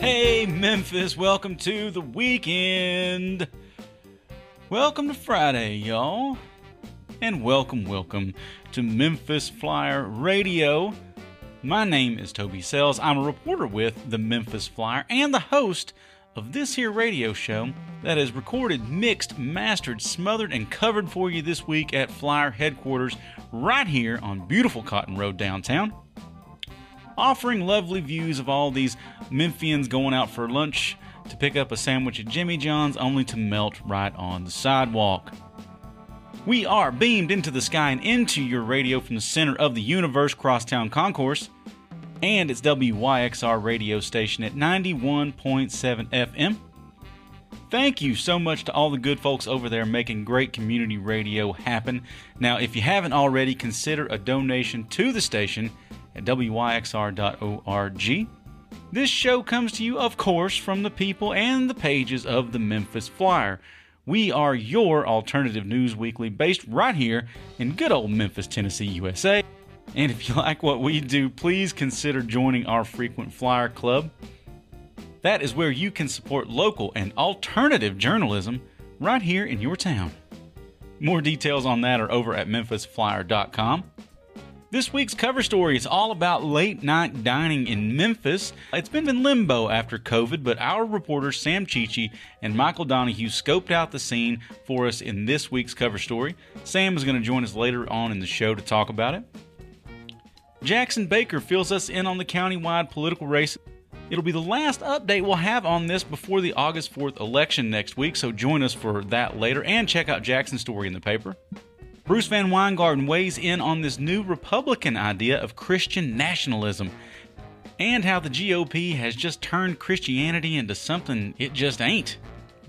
Hey, Memphis, welcome to the weekend. Welcome to Friday, y'all. And welcome, welcome to Memphis Flyer Radio. My name is Toby Sells. I'm a reporter with the Memphis Flyer and the host of this here radio show that is recorded, mixed, mastered, smothered, and covered for you this week at Flyer headquarters right here on beautiful Cotton Row downtown offering lovely views of all these Memphians going out for lunch to pick up a sandwich at Jimmy John's only to melt right on the sidewalk. We are beamed into the sky and into your radio from the center of the universe, Crosstown Concourse, and its WYXR radio station at 91.7 FM. Thank you so much to all the good folks over there making great community radio happen. Now, if you haven't already, consider a donation to the station at wyxr.org. This show comes to you, of course, from the people and the pages of the Memphis Flyer. We are your alternative news weekly based right here in good old Memphis, Tennessee, USA. And if you like what we do, please consider joining our Frequent Flyer Club. That is where you can support local and alternative journalism right here in your town. More details on that are over at memphisflyer.com. This week's cover story is all about late night dining in Memphis. It's been in limbo after COVID, but our reporters Sam Cicci and Michael Donahue scoped out the scene for us in this week's cover story. Sam is going to join us later on in the show to talk about it. Jackson Baker fills us in on the countywide political race. It'll be the last update we'll have on this before the August 4th election next week, so join us for that later and check out Jackson's story in the paper. Bruce VanWyngarden weighs in on this new Republican idea of Christian nationalism and how the GOP has just turned Christianity into something it just ain't.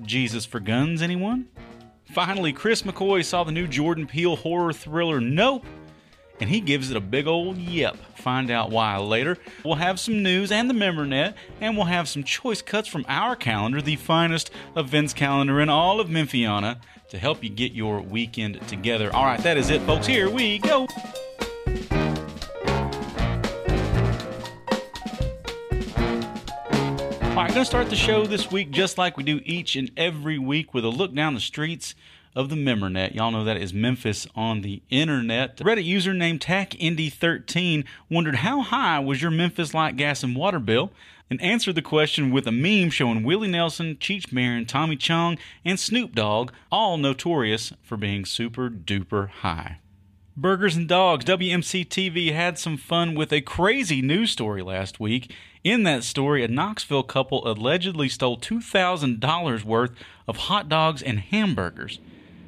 Jesus for guns, anyone? Finally, Chris McCoy saw the new Jordan Peele horror thriller Nope, and he gives it a big old yep. Find out why later. We'll have some news and the Memphernet, and we'll have some choice cuts from our calendar, the finest events calendar in all of Memphiana to help you get your weekend together. All right, that is it, folks. Here we go. All right, going to start the show this week just like we do each and every week with a look down the streets of the Memphernet. Y'all know that is Memphis on the internet. Reddit user named TackIndy13 wondered how high was your Memphis light gas and water bill? and answered the question with a meme showing Willie Nelson, Cheech Marin, Tommy Chong, and Snoop Dogg, all notorious for being super duper high. Burgers and Dogs, WMC TV had some fun with a crazy news story last week. In that story, a Knoxville couple allegedly stole $2,000 worth of hot dogs and hamburgers.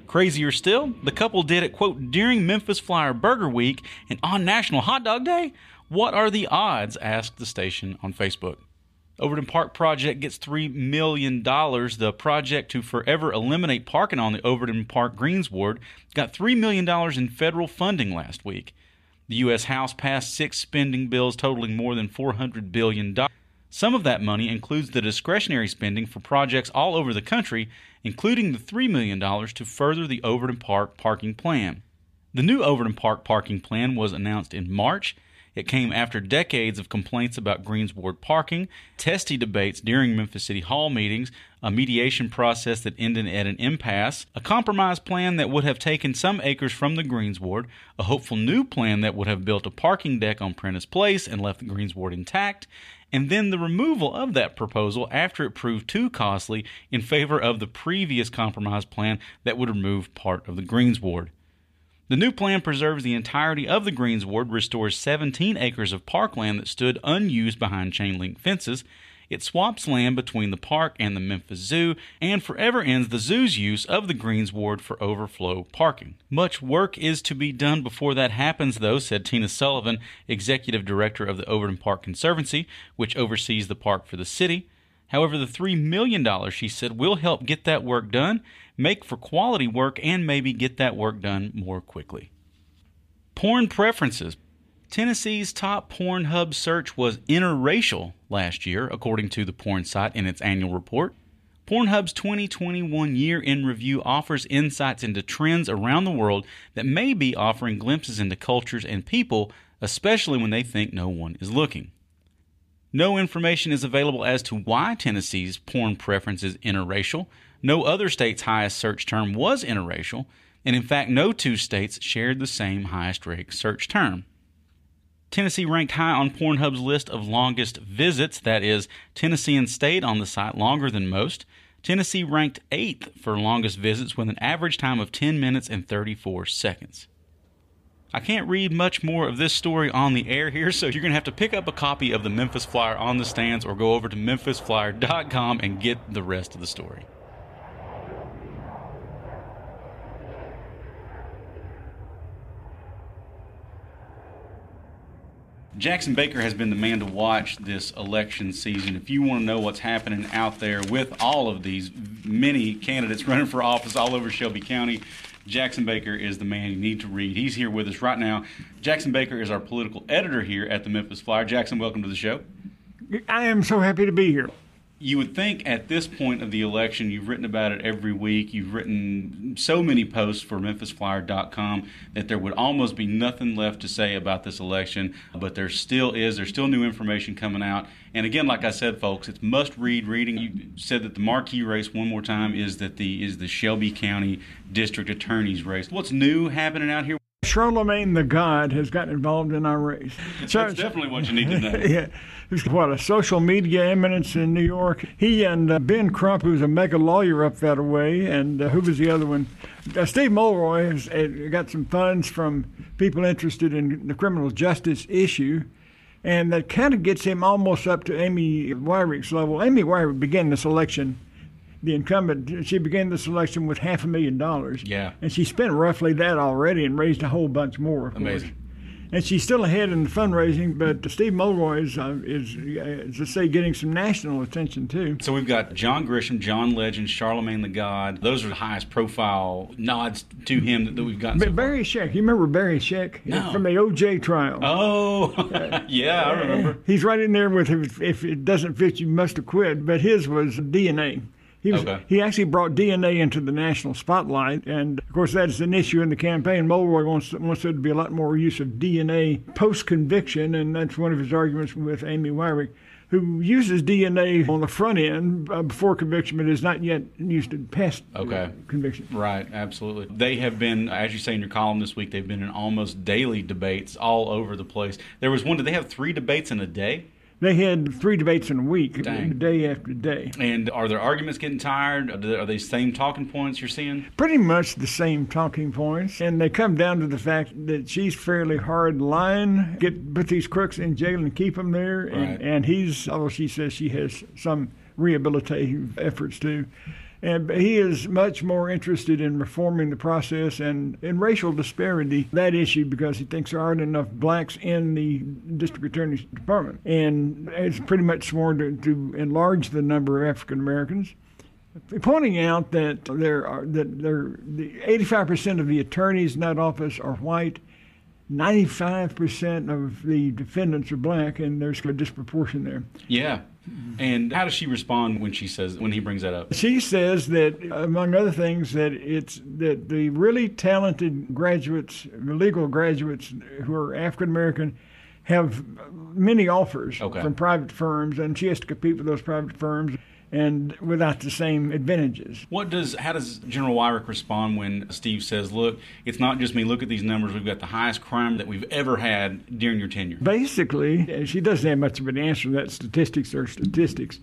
Crazier still, the couple did it, quote, during Memphis Flyer Burger Week and on National Hot Dog Day? What are the odds? asked the station on Facebook. Overton Park project gets $3 million. The project to forever eliminate parking on the Overton Park Greensward got $3 million in federal funding last week. The U.S. House passed six spending bills totaling more than $400 billion. Some of that money includes the discretionary spending for projects all over the country, including the $3 million to further the Overton Park parking plan. The new Overton Park parking plan was announced in March it came after decades of complaints about Greensward parking, testy debates during Memphis City Hall meetings, a mediation process that ended at an impasse, a compromise plan that would have taken some acres from the Greensward, a hopeful new plan that would have built a parking deck on Prentiss Place and left the Greensward intact, and then the removal of that proposal after it proved too costly in favor of the previous compromise plan that would remove part of the Greensward. The new plan preserves the entirety of the Greensward, restores 17 acres of parkland that stood unused behind chain link fences. It swaps land between the park and the Memphis Zoo and forever ends the zoo's use of the Greensward for overflow parking. Much work is to be done before that happens, though, said Tina Sullivan, executive director of the Overton Park Conservancy, which oversees the park for the city. However, the $3 million, she said, will help get that work done, make for quality work, and maybe get that work done more quickly. Porn preferences. Tennessee's top Pornhub search was interracial last year, according to the porn site in its annual report. Pornhub's 2021 year in review offers insights into trends around the world that may be offering glimpses into cultures and people, especially when they think no one is looking. No information is available as to why Tennessee's porn preference is interracial. No other state's highest search term was interracial, and in fact, no two states shared the same highest ranked search term. Tennessee ranked high on Pornhub's list of longest visits, that is, Tennesseans stayed on the site longer than most. Tennessee ranked 8th for longest visits with an average time of 10 minutes and 34 seconds. I can't read much more of this story on the air here, so you're going to have to pick up a copy of the Memphis Flyer on the stands or go over to memphisflyer.com and get the rest of the story. Jackson Baker has been the man to watch this election season. If you want to know what's happening out there with all of these many candidates running for office all over Shelby County, Jackson Baker is the man you need to read. He's here with us right now. Jackson Baker is our political editor here at the Memphis Flyer. Jackson, welcome to the show. I am so happy to be here you would think at this point of the election, you've written about it every week, you've written so many posts for MemphisFlyer.com that there would almost be nothing left to say about this election, but there still is. There's still new information coming out. And again, like I said, folks, it's must-read reading. You said that the marquee race one more time is that the is the Shelby County District Attorney's race. What's new happening out here? Charlemagne the God has gotten involved in our race. So, That's definitely what you need to know. yeah. He's what, a social media eminence in New York. He and uh, Ben Crump, who's a mega lawyer up that way, and uh, who was the other one? Uh, Steve Mulroy has uh, got some funds from people interested in the criminal justice issue. And that kind of gets him almost up to Amy Weirich's level. Amy Weirich began this election the incumbent, she began this election with half a million dollars. Yeah. And she spent roughly that already and raised a whole bunch more. Amazing. Course. And she's still ahead in the fundraising, but Steve Mulroy is, uh, is, uh, to say, getting some national attention too. So we've got John Grisham, John Legend, Charlemagne the God. Those are the highest profile nods to him that, that we've gotten. But so Barry Scheck, you remember Barry Scheck no. from the OJ trial? Oh, yeah, I remember. He's right in there with if, if it doesn't fit, you must have quit. But his was DNA. He was, okay. he actually brought DNA into the national spotlight, and of course that's an issue in the campaign. Mulroy wants wants there to be a lot more use of DNA post conviction, and that's one of his arguments with Amy Weirich who uses DNA on the front end uh, before conviction, but is not yet used to past okay. conviction. Right, absolutely. They have been, as you say in your column this week, they've been in almost daily debates all over the place. There was one. Did they have three debates in a day? They had three debates in a week, Dang. day after day. And are their arguments getting tired? Are they same talking points you're seeing? Pretty much the same talking points, and they come down to the fact that she's fairly hard line. Get put these crooks in jail and keep them there, and, right. and he's although she says she has some rehabilitative efforts too. And he is much more interested in reforming the process and in racial disparity, that issue, because he thinks there aren't enough blacks in the district attorney's department. And it's pretty much sworn to, to enlarge the number of African Americans pointing out that there are that there the 85% of the attorneys in that office are white 95% of the defendants are black and there's a disproportion there. Yeah and how does she respond when she says when he brings that up? She says that among other things that it's that the really talented graduates, legal graduates who are African American have many offers okay. from private firms and she has to compete with those private firms and without the same advantages. What does how does General Weirich respond when Steve says, "Look, it's not just me. Look at these numbers. We've got the highest crime that we've ever had during your tenure." Basically, she doesn't have much of an answer. to That statistics are statistics.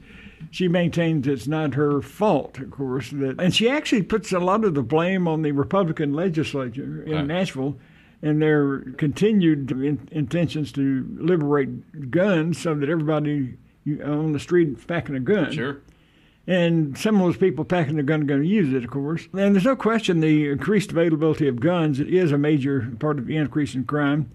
She maintains it's not her fault, of course, that, and she actually puts a lot of the blame on the Republican legislature in Nashville and their continued in, intentions to liberate guns so that everybody on the street is packing a gun. Sure. And some of those people packing the gun are going to use it, of course. And there's no question the increased availability of guns is a major part of the increase in crime.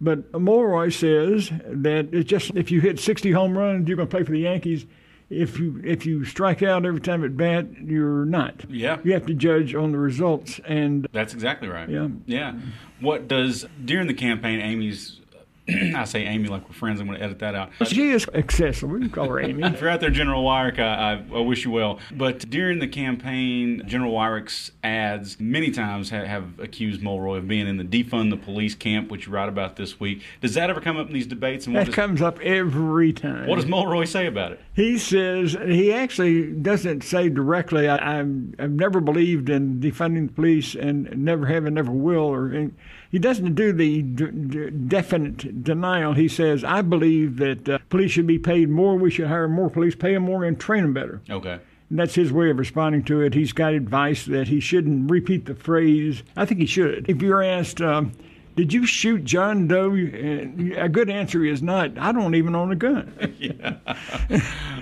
But Mulroy says that it's just if you hit 60 home runs, you're going to play for the Yankees. If you if you strike out every time at bat, you're not. Yeah. You have to judge on the results, and that's exactly right. Yeah. Yeah. What does during the campaign, Amy's I say Amy like we're friends. I'm going to edit that out. She is accessible. We can call her Amy. if you're out there, General Weirich, I, I, I, wish you well. But during the campaign, General Weirich's ads many times have, have accused Mulroy of being in the defund the police camp, which you write about this week. Does that ever come up in these debates? And what that does, comes up every time. What does Mulroy say about it? He says he actually doesn't say directly. I, have never believed in defunding the police and never have and never will. Or he doesn't do the d- d- definite denial. He says, I believe that uh, police should be paid more. We should hire more police, pay them more, and train them better. Okay. And that's his way of responding to it. He's got advice that he shouldn't repeat the phrase. I think he should. If you're asked, um, did you shoot John Doe? A good answer is not. I don't even own a gun. yeah.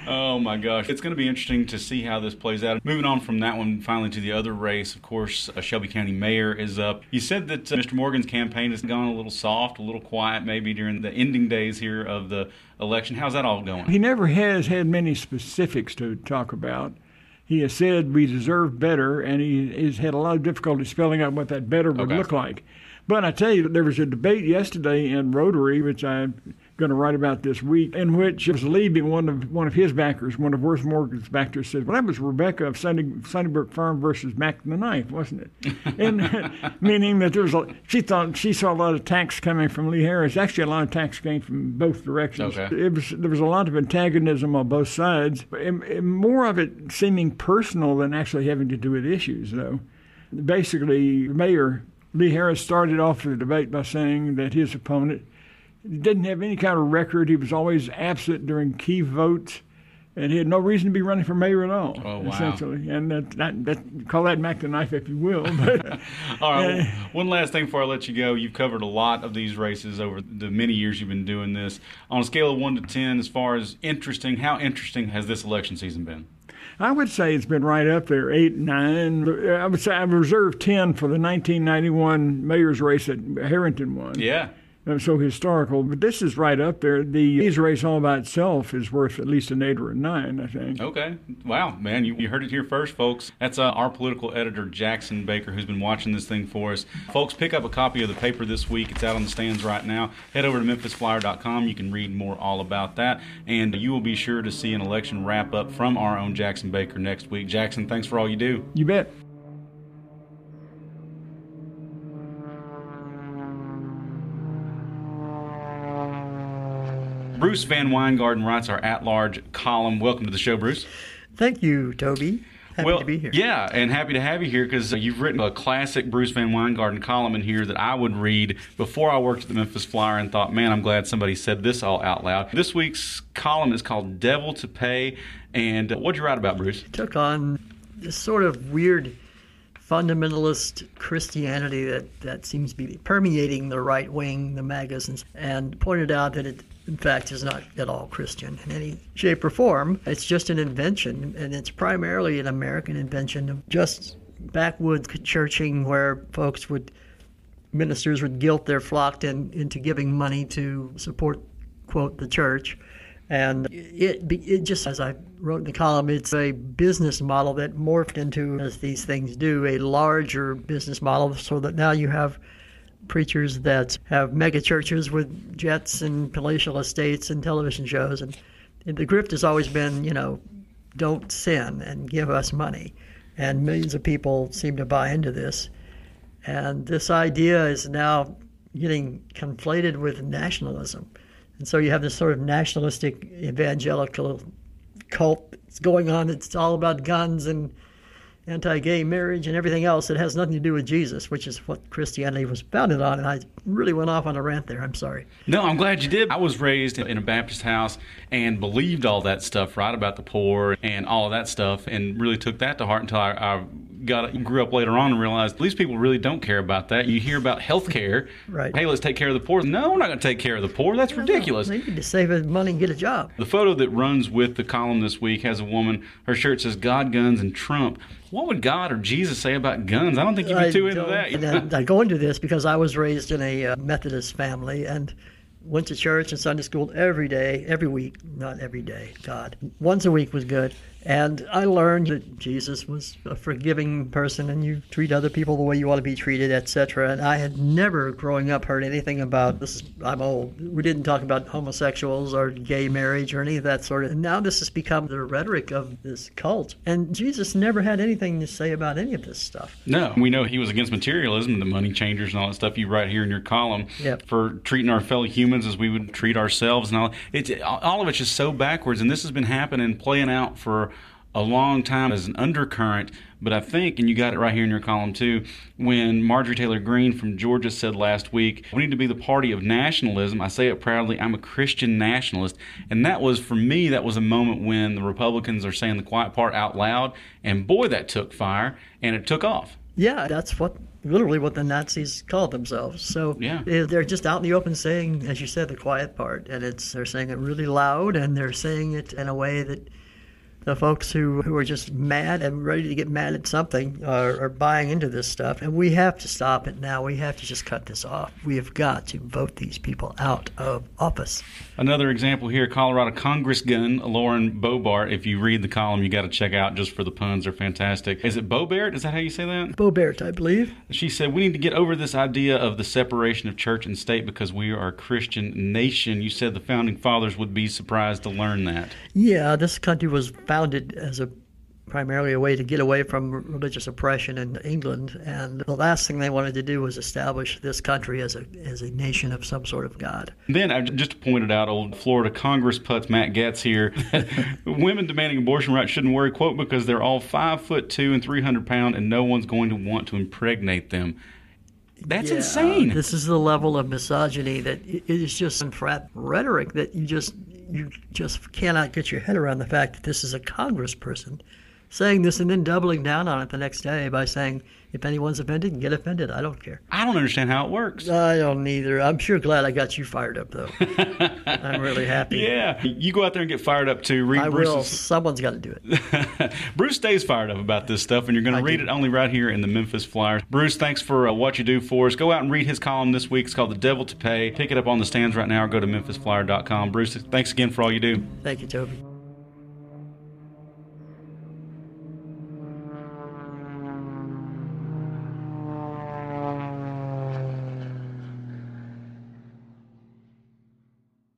Oh my gosh, it's going to be interesting to see how this plays out. Moving on from that one, finally to the other race. Of course, uh, Shelby County Mayor is up. You said that uh, Mr. Morgan's campaign has gone a little soft, a little quiet, maybe during the ending days here of the election. How's that all going? He never has had many specifics to talk about he has said we deserve better, and he has had a lot of difficulty spelling out what that better would okay. look like. But I tell you, there was a debate yesterday in Rotary, which I'm going to write about this week, in which was leaving one of one of his backers, one of Worth Morgan's backers, said, "Well, that was Rebecca of Sunny, Sunnybrook Farm versus Mac the Knife, wasn't it?" and meaning that there was a, she thought she saw a lot of tax coming from Lee Harris. Actually, a lot of tax came from both directions. Okay. It was there was a lot of antagonism on both sides, and, and more of it seeming personal than actually having to do with issues, though. Basically, the mayor Lee Harris started off the debate by saying that his opponent didn't have any kind of record. He was always absent during key votes, and he had no reason to be running for mayor at all. Oh, wow. Essentially, and that, that, that, call that Mac the knife if you will. But, all right. Uh, one last thing before I let you go. You've covered a lot of these races over the many years you've been doing this. On a scale of one to ten, as far as interesting, how interesting has this election season been? I would say it's been right up there, eight, nine. I would say I've reserved 10 for the 1991 mayor's race that Herenton won. Yeah. Uh, so historical, but this is right up there. The Ease race all by itself is worth at least an eight or a nine, I think. Okay. Wow, man, you, you heard it here first, folks. That's uh, our political editor, Jackson Baker, who's been watching this thing for us. Folks, pick up a copy of the paper this week. It's out on the stands right now. Head over to memphisflyer.com. You can read more all about that, and you will be sure to see an election wrap up from our own Jackson Baker next week. Jackson, thanks for all you do. You bet. Bruce VanWyngarden writes our at large column. Welcome to the show, Bruce. Thank you, Toby. Happy well, to be here. Yeah, and happy to have you here because you've written a classic Bruce VanWyngarden column in here that I would read before I worked at the Memphis Flyer and thought, man, I'm glad somebody said this all out loud. This week's column is called Devil to Pay. And uh, what'd you write about, Bruce? took on this sort of weird fundamentalist Christianity that, that seems to be permeating the right wing, the magazines, and pointed out that it in fact, is not at all Christian in any shape or form. It's just an invention, and it's primarily an American invention of just backwoods churching where folks would, ministers would guilt their flock in, into giving money to support, quote, the church. And it, it just, as I wrote in the column, it's a business model that morphed into, as these things do, a larger business model so that now you have preachers that have mega churches with jets and palatial estates and television shows. And the grift has always been, you know, don't sin and give us money. And millions of people seem to buy into this. And this idea is now getting conflated with nationalism. And so you have this sort of nationalistic evangelical cult that's going on. It's all about guns and anti gay marriage and everything else that has nothing to do with Jesus, which is what Christianity was founded on. And I really went off on a rant there. I'm sorry. No, I'm glad you did. I was raised in a Baptist house and believed all that stuff, right, about the poor and all of that stuff, and really took that to heart until I, I got grew up later on and realized these people really don't care about that. You hear about health care. Right. Hey, let's take care of the poor. No, we're not going to take care of the poor. That's ridiculous. They need to save money and get a job. The photo that runs with the column this week has a woman. Her shirt says God, guns, and Trump. What would God or Jesus say about guns? I don't think you'd be too into that. I go into this because I was raised in a uh, Methodist family and went to church and Sunday school every day, every week, not every day, God. Once a week was good. And I learned that Jesus was a forgiving person and you treat other people the way you want to be treated, etc. And I had never growing up heard anything about this. Is, I'm old. We didn't talk about homosexuals or gay marriage or any of that sort of. And now this has become the rhetoric of this cult. And Jesus never had anything to say about any of this stuff. No, we know he was against materialism, and the money changers, and all that stuff you write here in your column Yep. for treating our fellow humans as we would treat ourselves, and all. It's all of it's just so backwards, and this has been happening, playing out for a long time as an undercurrent. But I think, and you got it right here in your column too, when Marjorie Taylor Greene from Georgia said last week, we need to be the party of nationalism. I say it proudly, I'm a Christian nationalist. And that was, for me, that was a moment when the Republicans are saying the quiet part out loud. And boy, that took fire and it took off. Yeah, that's what literally what the Nazis called themselves. So Yeah. eh, they're just out in the open saying, as you said, the quiet part, and it's they're saying it really loud, and they're saying it in a way that the folks who, who are just mad and ready to get mad at something are, are buying into this stuff. And we have to stop it now. We have to just cut this off. We have got to vote these people out of office. Another example here Colorado Congressman Lauren Bobart. If you read the column, you got to check out just for the puns. They're fantastic. Is it Bobart? Is that how you say that? Boebert, I believe. She said, We need to get over this idea of the separation of church and state because we are a Christian nation. You said the founding fathers would be surprised to learn that. Yeah, this country was founded as a primarily a way to get away from religious oppression in England, and the last thing they wanted to do was establish this country as a as a nation of some sort of god. Then, I just pointed out, old Florida Congress putz Matt Gaetz here. Women demanding abortion rights shouldn't worry, quote, because they're all five foot two and 300 pound, and no one's going to want to impregnate them. That's Yeah, uh, insane. This is the level of misogyny that it is just frat rhetoric that you just you just cannot get your head around the fact that this is a congressperson saying this and then doubling down on it the next day by saying if anyone's offended, get offended. I don't care. I don't understand how it works. I don't either. I'm sure glad I got you fired up though. I'm really happy. Yeah, you go out there and get fired up too. Read I will. Someone's got to do it. Bruce stays fired up about this stuff, and you're going to read do. it only right here in the Memphis Flyer. Bruce, thanks for uh, what you do for us. Go out and read his column this week. It's called "The Devil to Pay." Pick it up on the stands right now, or go to memphisflyer.com. Bruce, thanks again for all you do. Thank you, Toby.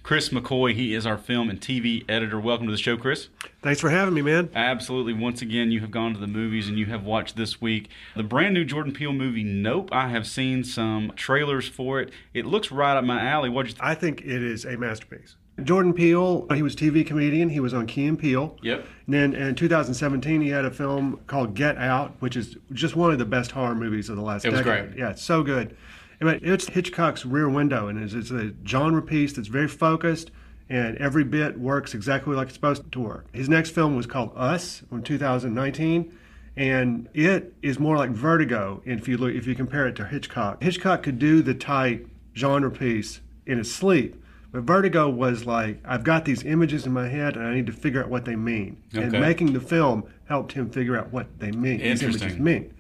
Chris McCoy, he is our film and TV editor. Welcome to the show, Chris. Thanks for having me, man. Absolutely. Once again, you have gone to the movies and you have watched this week the brand new Jordan Peele movie, Nope. I have seen some trailers for it. It looks right up my alley. What you th- I think it is a masterpiece. Jordan Peele, he was a TV comedian. He was on Key and Peele. Yep. And then in 2017, he had a film called Get Out, which is just one of the best horror movies of the last It was decade. great. Yeah, it's so good. But it's Hitchcock's Rear Window, and it's, it's a genre piece that's very focused, and every bit works exactly like it's supposed to work. His next film was called Us from 2019. And it is more like Vertigo if you look if you compare it to Hitchcock. Hitchcock could do the tight genre piece in his sleep, but Vertigo was like, I've got these images in my head and I need to figure out what they mean. And making the film helped him figure out what they mean. These images Interesting. mean.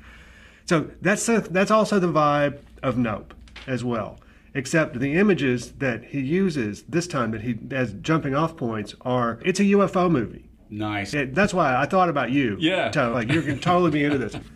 So that's that's also the vibe of Nope as well. Except the images that he uses this time that he as jumping off points are it's a UFO movie. Nice. It, that's why I thought about you. Yeah. To, like you're gonna totally be into this.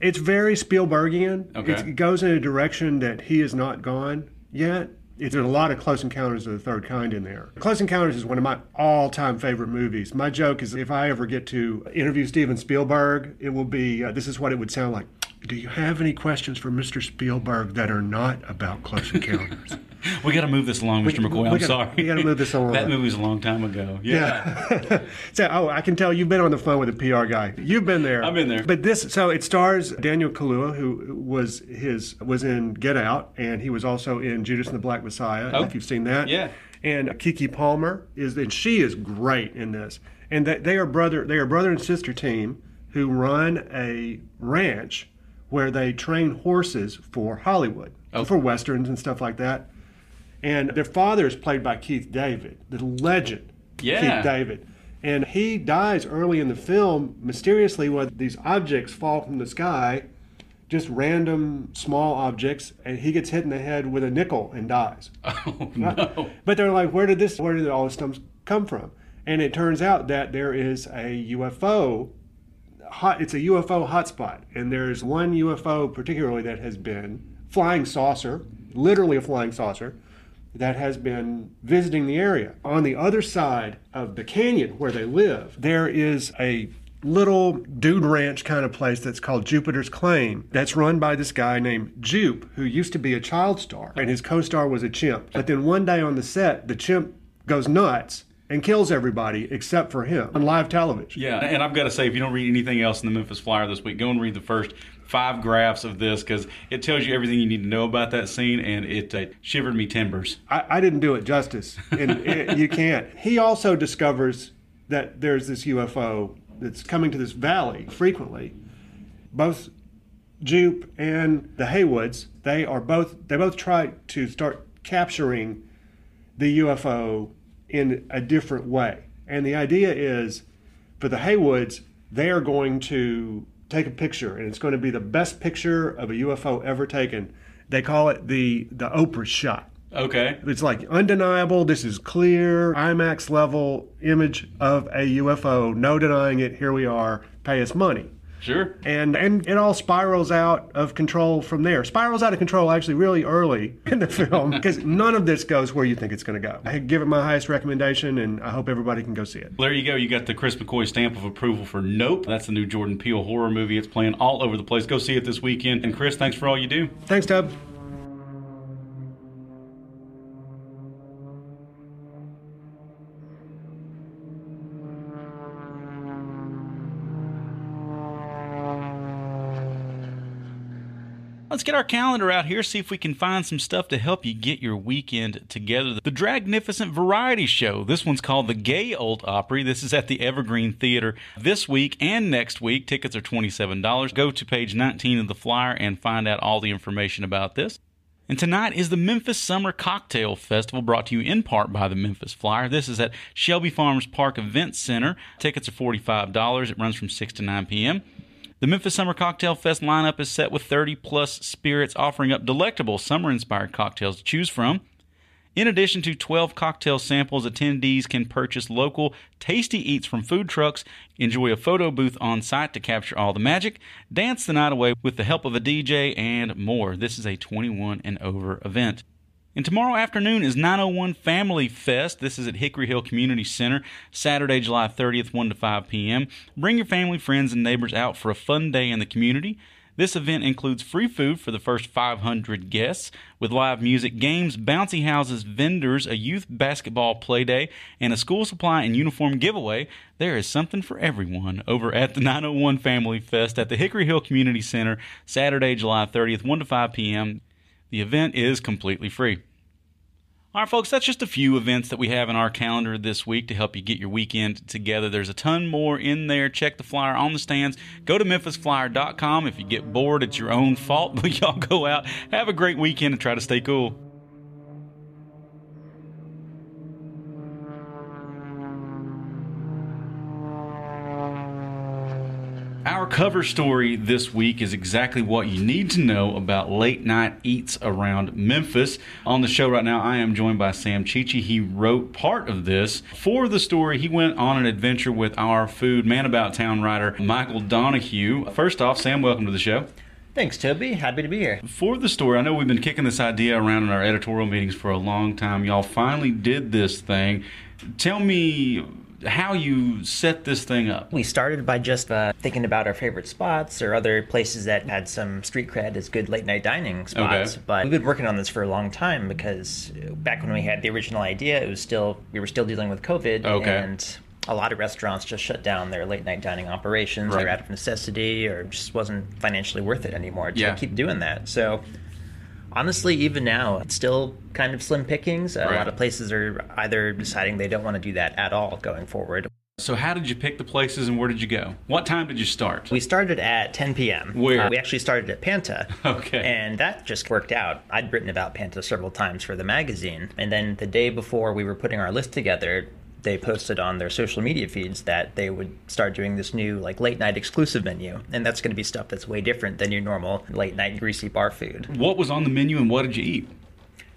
It's very Spielbergian. Okay. It's, it goes in a direction that he has not gone yet. It's, there's a lot of Close Encounters of the Third Kind in there. Close Encounters is one of my all-time favorite movies. My joke is if I ever get to interview Steven Spielberg, it will be uh, this is what it would sound like. Do you have any questions for Mr. Spielberg that are not about Close Encounters? We got to move this along, Mr. McCoy. we I'm gotta- sorry. we gotta move this along. that movie was a long time ago. Yeah. Yeah. so, oh, I can tell you've been on the phone with a PR guy. You've been there. I've been there. But this, so it stars Daniel Kaluuya, who was his was in Get Out, and he was also in Judas and the Black Messiah. Oh. If you've seen that. Yeah. And Keke Palmer is, and she is great in this. And they, they are brother, they are brother and sister team who run a ranch where they train horses for Hollywood, Oh. for westerns and stuff like that. And their father is played by Keith David, the legend Yeah. Keith David. And he dies early in the film mysteriously when these objects fall from the sky, just random small objects, and he gets hit in the head with a nickel and dies. Oh, no. But they're like, where did this, where did all this stuff come from? And it turns out that there is a UFO hot it's a UFO hotspot and there's one UFO particularly that has been flying saucer, literally a flying saucer that has been visiting the area. On the other side of the canyon where they live, there is a little dude ranch kind of place that's called Jupiter's Claim that's run by this guy named Jupe who used to be a child star and his co-star was a chimp. But then one day on the set, the chimp goes nuts and kills everybody except for him on live television. Yeah, and I've got to say, if you don't read anything else in the Memphis Flyer this week, go and read the first five graphs of this because it tells you everything you need to know about that scene, and it uh, shivered me timbers. I, I, didn't do it justice, and it, you can't. He also discovers that there's this UFO that's coming to this valley frequently. Both Jupe and the Haywoods, they are both they both try to start capturing the UFO in a different way. And the idea is for the Haywoods, they are going to take a picture, and it's going to be the best picture of a UFO ever taken. They call it the the Oprah shot. Okay. It's like undeniable. This is clear IMAX level image of a UFO. No denying it. Here we are. Pay us money. Sure. And and it all spirals out of control from there. Spirals out of control actually really early in the film because none of this goes where you think it's going to go. I give it my highest recommendation, and I hope everybody can go see it. There you go. You got the Chris McCoy stamp of approval for Nope. That's the new Jordan Peele horror movie. It's playing all over the place. Go see it this weekend. And Chris, thanks for all you do. Thanks, Tub. Let's get our calendar out here, see if we can find some stuff to help you get your weekend together. The Dragnificent Variety Show. This one's called the Gay Old Opry. This is at the Evergreen Theater this week and next week. Tickets are $27. Go to page 19 of the flyer and find out all the information about this. And tonight is the Memphis Summer Cocktail Festival brought to you in part by the Memphis Flyer. This is at Shelby Farms Park Event Center. Tickets are $45. It runs from 6 to 9 p.m. The Memphis Summer Cocktail Fest lineup is set with 30 plus spirits offering up delectable summer inspired cocktails to choose from. In addition to 12 cocktail samples, attendees can purchase local tasty eats from food trucks, enjoy a photo booth on site to capture all the magic, dance the night away with the help of a DJ, and more. This is a 21 and over event. And tomorrow afternoon is 901 Family Fest. This is at Hickory Hill Community Center, Saturday, July 30th, 1 to 5 p.m. Bring your family, friends, and neighbors out for a fun day in the community. This event includes free food for the first 500 guests, with live music, games, bouncy houses, vendors, a youth basketball play day, and a school supply and uniform giveaway. There is something for everyone over at the 901 Family Fest at the Hickory Hill Community Center, Saturday, July 30th, 1 to 5 p.m. The event is completely free. All right, folks, that's just a few events that we have in our calendar this week to help you get your weekend together. There's a ton more in there. Check the flyer on the stands. Go to memphisflyer.com. If you get bored, it's your own fault, but y'all go out, have a great weekend, and try to stay cool. Our cover story this week is exactly what you need to know about late night eats around Memphis. On the show right now, I am joined by Sam Cicci. He wrote part of this. For the story, he went on an adventure with our food man about town writer, Michael Donahue. First off, Sam, welcome to the show. Thanks, Toby. Happy to be here. For the story, I know we've been kicking this idea around in our editorial meetings for a long time. Y'all finally did this thing. Tell me how you set this thing up. We started by just uh, thinking about our favorite spots or other places that had some street cred as good late night dining spots. Okay. But we've been working on this for a long time because back when we had the original idea, it was still we were still dealing with COVID, Okay. and a lot of restaurants just shut down their late night dining operations Right. or out of necessity or just wasn't financially worth it anymore to Yeah. keep doing that. So honestly, even now, it's still kind of slim pickings. A Right. lot of places are either deciding they don't want to do that at all going forward. So, how did you pick the places and where did you go? What time did you start? We started at 10 p.m. Where? Uh, we actually started at Panta. Okay. And that just worked out. I'd written about Panta several times for the magazine. And then the day before we were putting our list together, they posted on their social media feeds that they would start doing this new like late night exclusive menu. And that's going to be stuff that's way different than your normal late night greasy bar food. What was on the menu and what did you eat?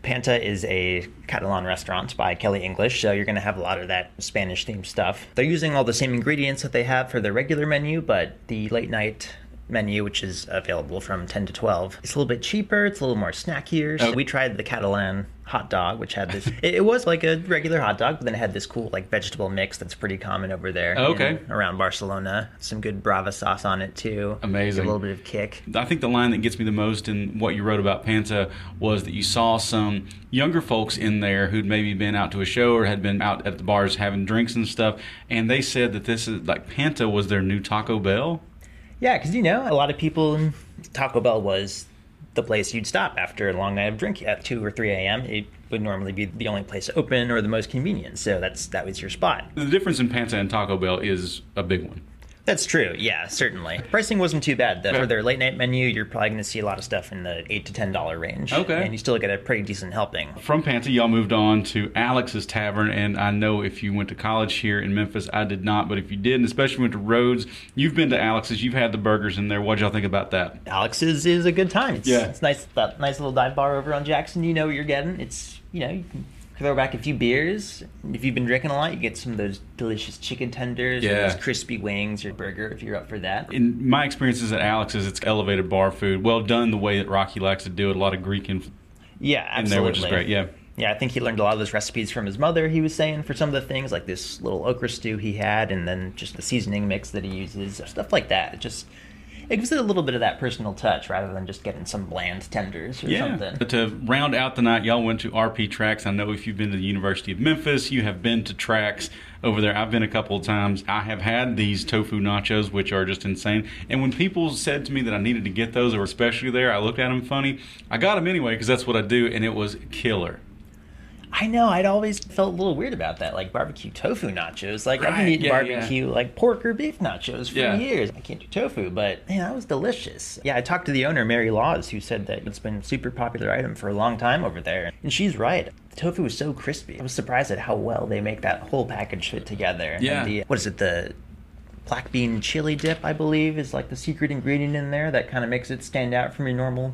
Panta is a Catalan restaurant by Kelly English, so you're going to have a lot of that Spanish themed stuff. They're using all the same ingredients that they have for their regular menu, but the late night menu, which is available from 10 to 12. It's a little bit cheaper, it's a little more snackier. So Oh. we tried the Catalan hot dog, which had this, it, was like a regular hot dog, but then it had this cool like vegetable mix that's pretty common over there. Oh, Okay. in- around Barcelona. Some good Brava sauce on it too. Amazing. A little bit of kick. I think the line that gets me the most in what you wrote about Panta was that you saw some younger folks in there who'd maybe been out to a show or had been out at the bars having drinks and stuff, and they said that this is like Panta was their new Taco Bell. Yeah, because you know, a lot of people, um, Taco Bell was the place you'd stop after a long night of drinking at 2 or 3 a.m. It would normally be the only place open or the most convenient. So that's that was your spot. The difference in Panta and Taco Bell is a big one. That's true. Yeah, certainly. Pricing wasn't too bad. though. Okay. For their late night menu, you're probably going to see a lot of stuff in the eight to ten dollar range. Okay. and you still get a pretty decent helping. From Panta, y'all moved on to Alex's Tavern, and I know if you went to college here in Memphis, I did not, but if you did, and especially went to Rhodes, you've been to Alex's, you've had the burgers in there. What'd y'all think about that? Alex's is a good time. It's, Yeah. it's nice. That nice little dive bar over on Jackson. You know what you're getting. It's you know you can throw back a few beers. If you've been drinking a lot, you get some of those delicious chicken tenders, or Yeah. those crispy wings, or burger if you're up for that. In my experiences at Alex's, it's elevated bar food, well done the way that Rocky likes to do it. A lot of Greek influence Yeah, in absolutely. there, which is great. Yeah. Yeah, I think he learned a lot of those recipes from his mother. He was saying for some of the things like this little okra stew he had, and then just the seasoning mix that he uses, stuff like that. It just it gives it a little bit of that personal touch rather than just getting some bland tenders or Yeah. something. But to round out the night, y'all went to RP Tracks. I know if you've been to the University of Memphis, you have been to Tracks over there. I've been a couple of times. I have had these tofu nachos, which are just insane. And when people said to me that I needed to get those, or especially there, I looked at them funny. I got them anyway because that's what I do, and it was killer. I know. I'd always felt a little weird about that, like barbecue tofu nachos. Like I've been eating yeah, barbecue like pork or beef nachos for Yeah. years. I can't do tofu, but man, that was delicious. Yeah, I talked to the owner, Mary Laws, who said that it's been a super popular item for a long time over there, and she's right. The tofu was so crispy. I was surprised at how well they make that whole package fit together. And Yeah. the, what is it? The black bean chili dip, I believe, is like the secret ingredient in there that kind of makes it stand out from your normal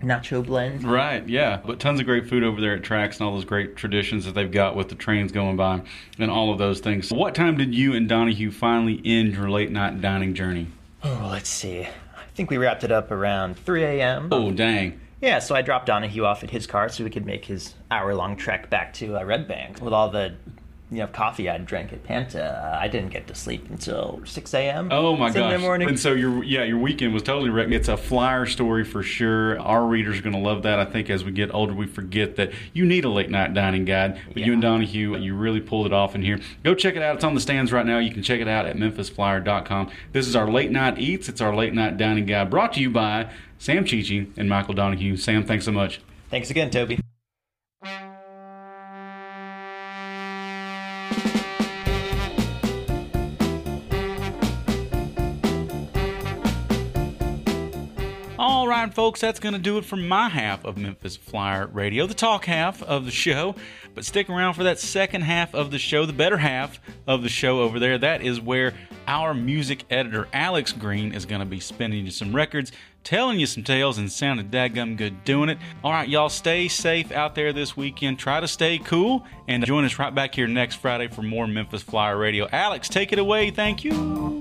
nacho blend. Right, yeah. But tons of great food over there at Tracks and all those great traditions that they've got with the trains going by and all of those things. What time did you and Donahue finally end your late night dining journey? Oh, let's see. I think we wrapped it up around 3 a.m. Oh, dang. Yeah, so I dropped Donahue off at his car so we could make his hour-long trek back to uh, Red Bank. With all the, you know, coffee I'd drank at Panta, uh, I didn't get to sleep until 6 a.m. Oh my Sunday gosh! morning. And so your yeah your weekend was totally wrecked. It's a flyer story for sure. Our readers are going to love that. I think as we get older, we forget that you need a late night dining guide. But you and Donahue, you really pulled it off in here. Go check it out. It's on the stands right now. You can check it out at memphisflyer.com. This is our late night eats. It's our late night dining guide brought to you by Sam Cicci and Michael Donahue. Sam, thanks so much. Thanks again, Toby. Right, folks, that's going to do it for my half of Memphis Flyer Radio, the talk half of the show. But stick around for that second half of the show, the better half of the show over there. That is where our music editor, Alex Greene, is going to be spinning you some records, telling you some tales, and sounding dadgum good doing it. All right, y'all, stay safe out there this weekend. Try to stay cool, and join us right back here next Friday for more Memphis Flyer Radio. Alex, take it away. Thank you.